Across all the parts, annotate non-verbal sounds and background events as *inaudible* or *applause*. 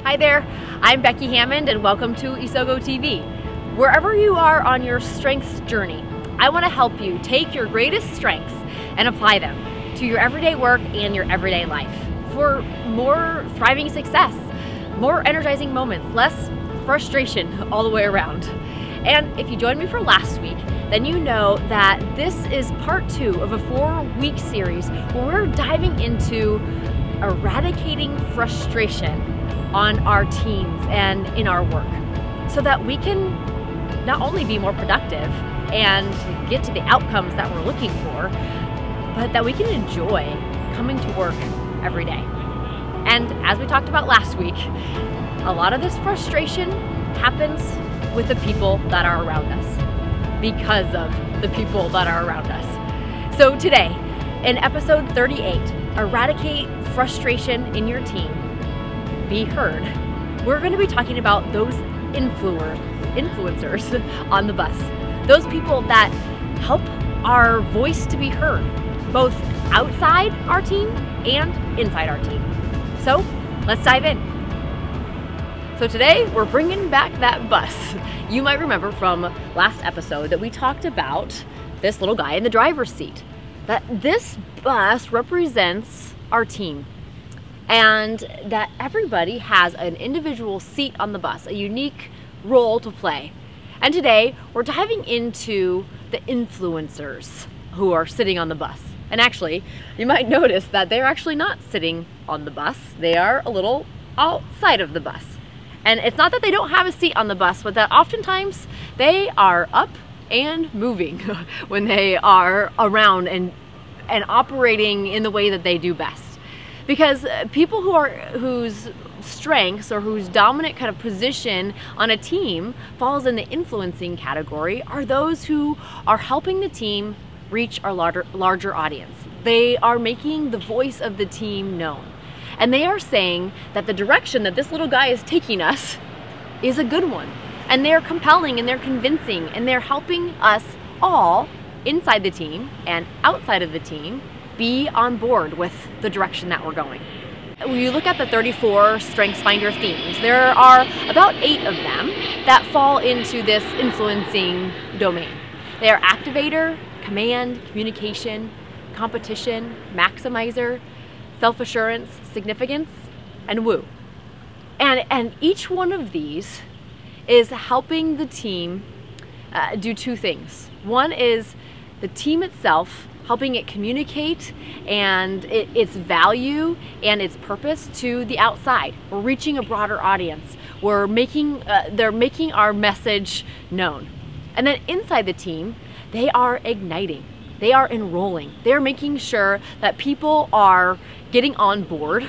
Hi there, I'm Becky Hammond and welcome to Isogo TV. Wherever you are on your strengths journey, I want to help you take your greatest strengths and apply them to your everyday work and your everyday life for more thriving success, more energizing moments, less frustration all the way around. And if you joined me for last week, then you know that this is part two of a four week series where we're diving into eradicating frustration on our teams and in our work so that we can not only be more productive and get to the outcomes that we're looking for, but that we can enjoy coming to work every day. And as we talked about last week, a lot of this frustration happens with the people that are around us because of the people that are around us. So today, in episode 38, eradicate frustration in your team be heard, we're going to be talking about those influer, influencers *laughs* on the bus. Those people that help our voice to be heard, both outside our team and inside our team. So let's dive in. So today we're bringing back that bus. *laughs* You might remember from last episode that we talked about this little guy in the driver's seat. That this bus represents our team and that everybody has an individual seat on the bus, a unique role to play. And today we're diving into the influencers who are sitting on the bus. And actually, you might notice that they're actually not sitting on the bus, they are a little outside of the bus. And it's not that they don't have a seat on the bus, but that oftentimes they are up and moving *laughs* when they are around and and operating in the way that they do best because uh, people who are whose strengths or whose dominant kind of position on a team falls in the influencing category are those who are helping the team reach our larger, larger audience. They are making the voice of the team known. And they are saying that the direction that this little guy is taking us is a good one. And they're compelling and they're convincing and they're helping us all inside the team and outside of the team be on board with the direction that we're going. When you look at the 34 StrengthsFinder themes, there are about eight of them that fall into this influencing domain. They are activator, command, communication, competition, maximizer, self-assurance, significance, and woo. And, and each one of these is helping the team uh, do two things. One is the team itself helping it communicate and it, its value and its purpose to the outside. We're reaching a broader audience. We're making, uh, they're making our message known. And then inside the team, they are igniting. They are enrolling. They're making sure that people are getting on board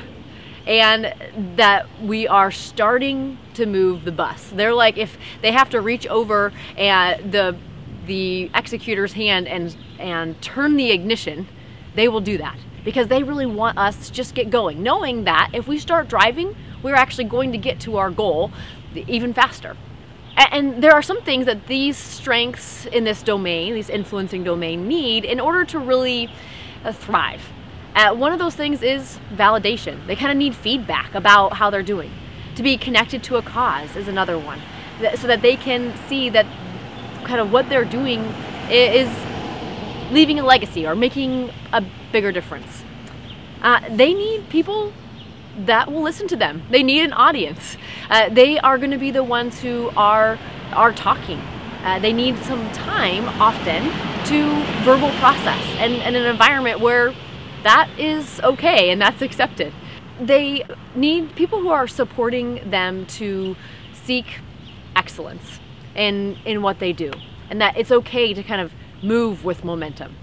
and that we are starting to move the bus. They're like if they have to reach over and the the executor's hand and and turn the ignition, they will do that because they really want us to just get going, knowing that if we start driving, we're actually going to get to our goal even faster. And there are some things that these strengths in this domain, these influencing domain, need in order to really uh, thrive. Uh, one of those things is validation. They kind of need feedback about how they're doing. To be connected to a cause is another one, so that they can see that kind of what they're doing is leaving a legacy or making a bigger difference. Uh, they need people that will listen to them. They need an audience. Uh, they are going to be the ones who are are talking. Uh, they need some time often to verbal process and, and an environment where that is okay and that's accepted. They need people who are supporting them to seek excellence in, in what they do and that it's okay to kind of move with momentum.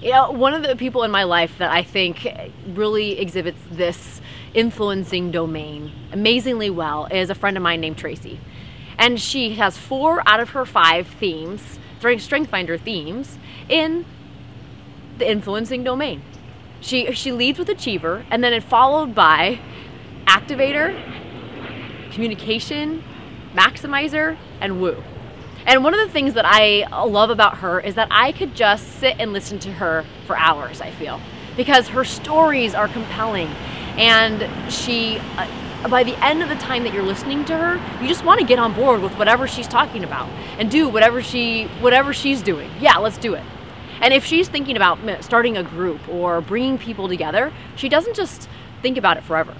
You know, one of the people in my life that I think really exhibits this influencing domain amazingly well is a friend of mine named Tracy. And she has four out of her five themes, StrengthsFinder themes, in the influencing domain. She, she leads with achiever and then it followed by activator, communication, maximizer, and woo. And one of the things that I love about her is that I could just sit and listen to her for hours, I feel, because her stories are compelling and she uh, by the end of the time that you're listening to her, you just want to get on board with whatever she's talking about and do whatever she whatever she's doing. Yeah, let's do it. And if she's thinking about starting a group or bringing people together, she doesn't just think about it forever.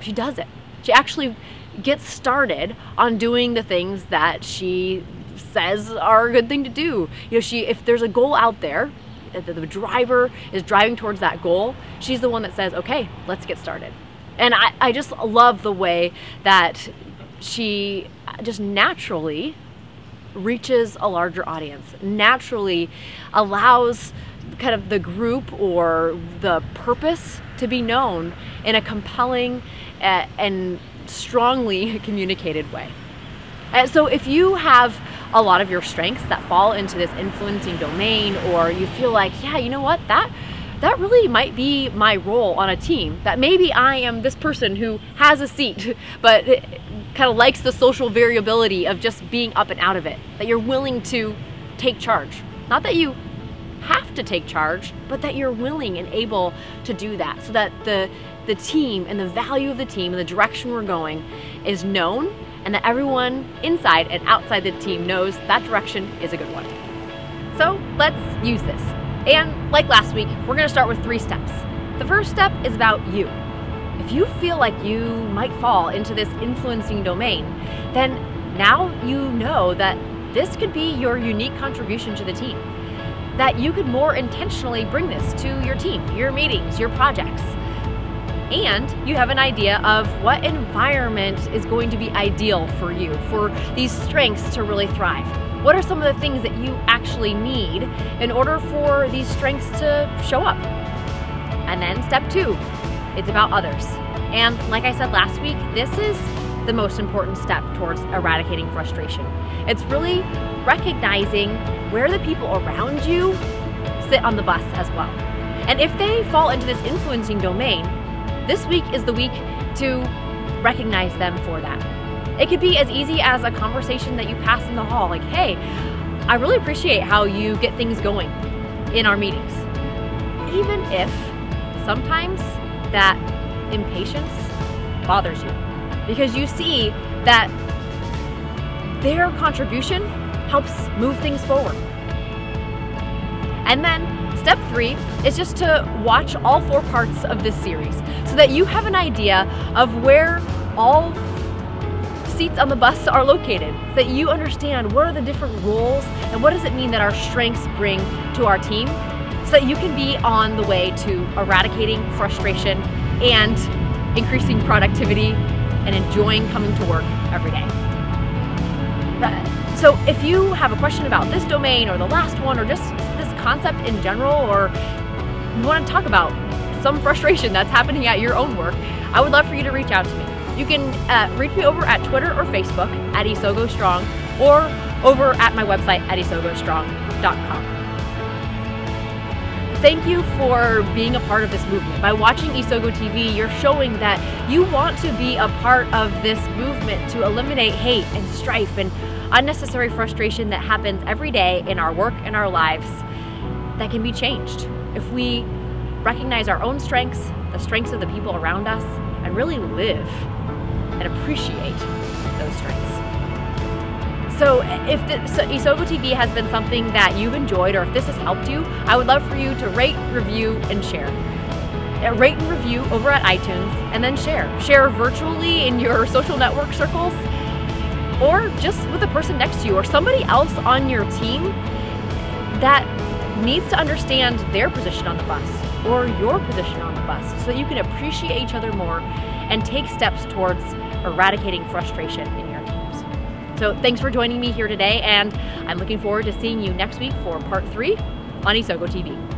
She does it. She actually gets started on doing the things that she says are a good thing to do. You know, she if there's a goal out there, the, driver is driving towards that goal, she's the one that says, "Okay, let's get started." And I, I just love the way that she just naturally reaches a larger audience, naturally allows kind of the group or the purpose to be known in a compelling uh, and strongly *laughs* communicated way. And so if you have a lot of your strengths that fall into this influencing domain or you feel like, yeah, you know what? That that really might be my role on a team. That maybe I am this person who has a seat, *laughs* but kind of likes the social variability of just being up and out of it. That you're willing to take charge. Not that you have to take charge, but that you're willing and able to do that so that the the team and the value of the team and the direction we're going is known and that everyone inside and outside the team knows that direction is a good one. So let's use this. And like last week, we're gonna start with three steps. The first step is about you. If you feel like you might fall into this influencing domain, then now you know that this could be your unique contribution to the team. That you could more intentionally bring this to your team, your meetings, your projects. And you have an idea of what environment is going to be ideal for you, for these strengths to really thrive. What are some of the things that you actually need in order for these strengths to show up? And then step two, it's about others. And like I said last week, this is the most important step towards eradicating frustration. It's really recognizing where the people around you sit on the bus as well. And if they fall into this influencing domain, this week is the week to recognize them for that. It could be as easy as a conversation that you pass in the hall, like, hey, I really appreciate how you get things going in our meetings. Even if sometimes that impatience bothers you because you see that their contribution helps move things forward. And then step three is just to watch all four parts of this series so that you have an idea of where all seats on the bus are located, so that you understand what are the different roles and what does it mean that our strengths bring to our team, so that you can be on the way to eradicating frustration and increasing productivity and enjoying coming to work every day. So if you have a question about this domain or the last one or just this concept in general or you want to talk about some frustration that's happening at your own work, I would love for you to reach out to me. You can uh, reach me over at Twitter or Facebook at Isogo Strong or over at my website at isogostrong.com. Thank you for being a part of this movement. By watching Isogo TV, you're showing that you want to be a part of this movement to eliminate hate and strife and unnecessary frustration that happens every day in our work and our lives that can be changed if we recognize our own strengths, the strengths of the people around us, and really live and appreciate those strengths. So if the, so Isogo TV has been something that you've enjoyed or if this has helped you, I would love for you to rate, review, and share. Uh, rate and review over at iTunes and then share. Share virtually in your social network circles or just with the person next to you or somebody else on your team that needs to understand their position on the bus or your position on the bus so that you can appreciate each other more and take steps towards eradicating frustration. So thanks for joining me here today, and I'm looking forward to seeing you next week for part three on Isogo TV.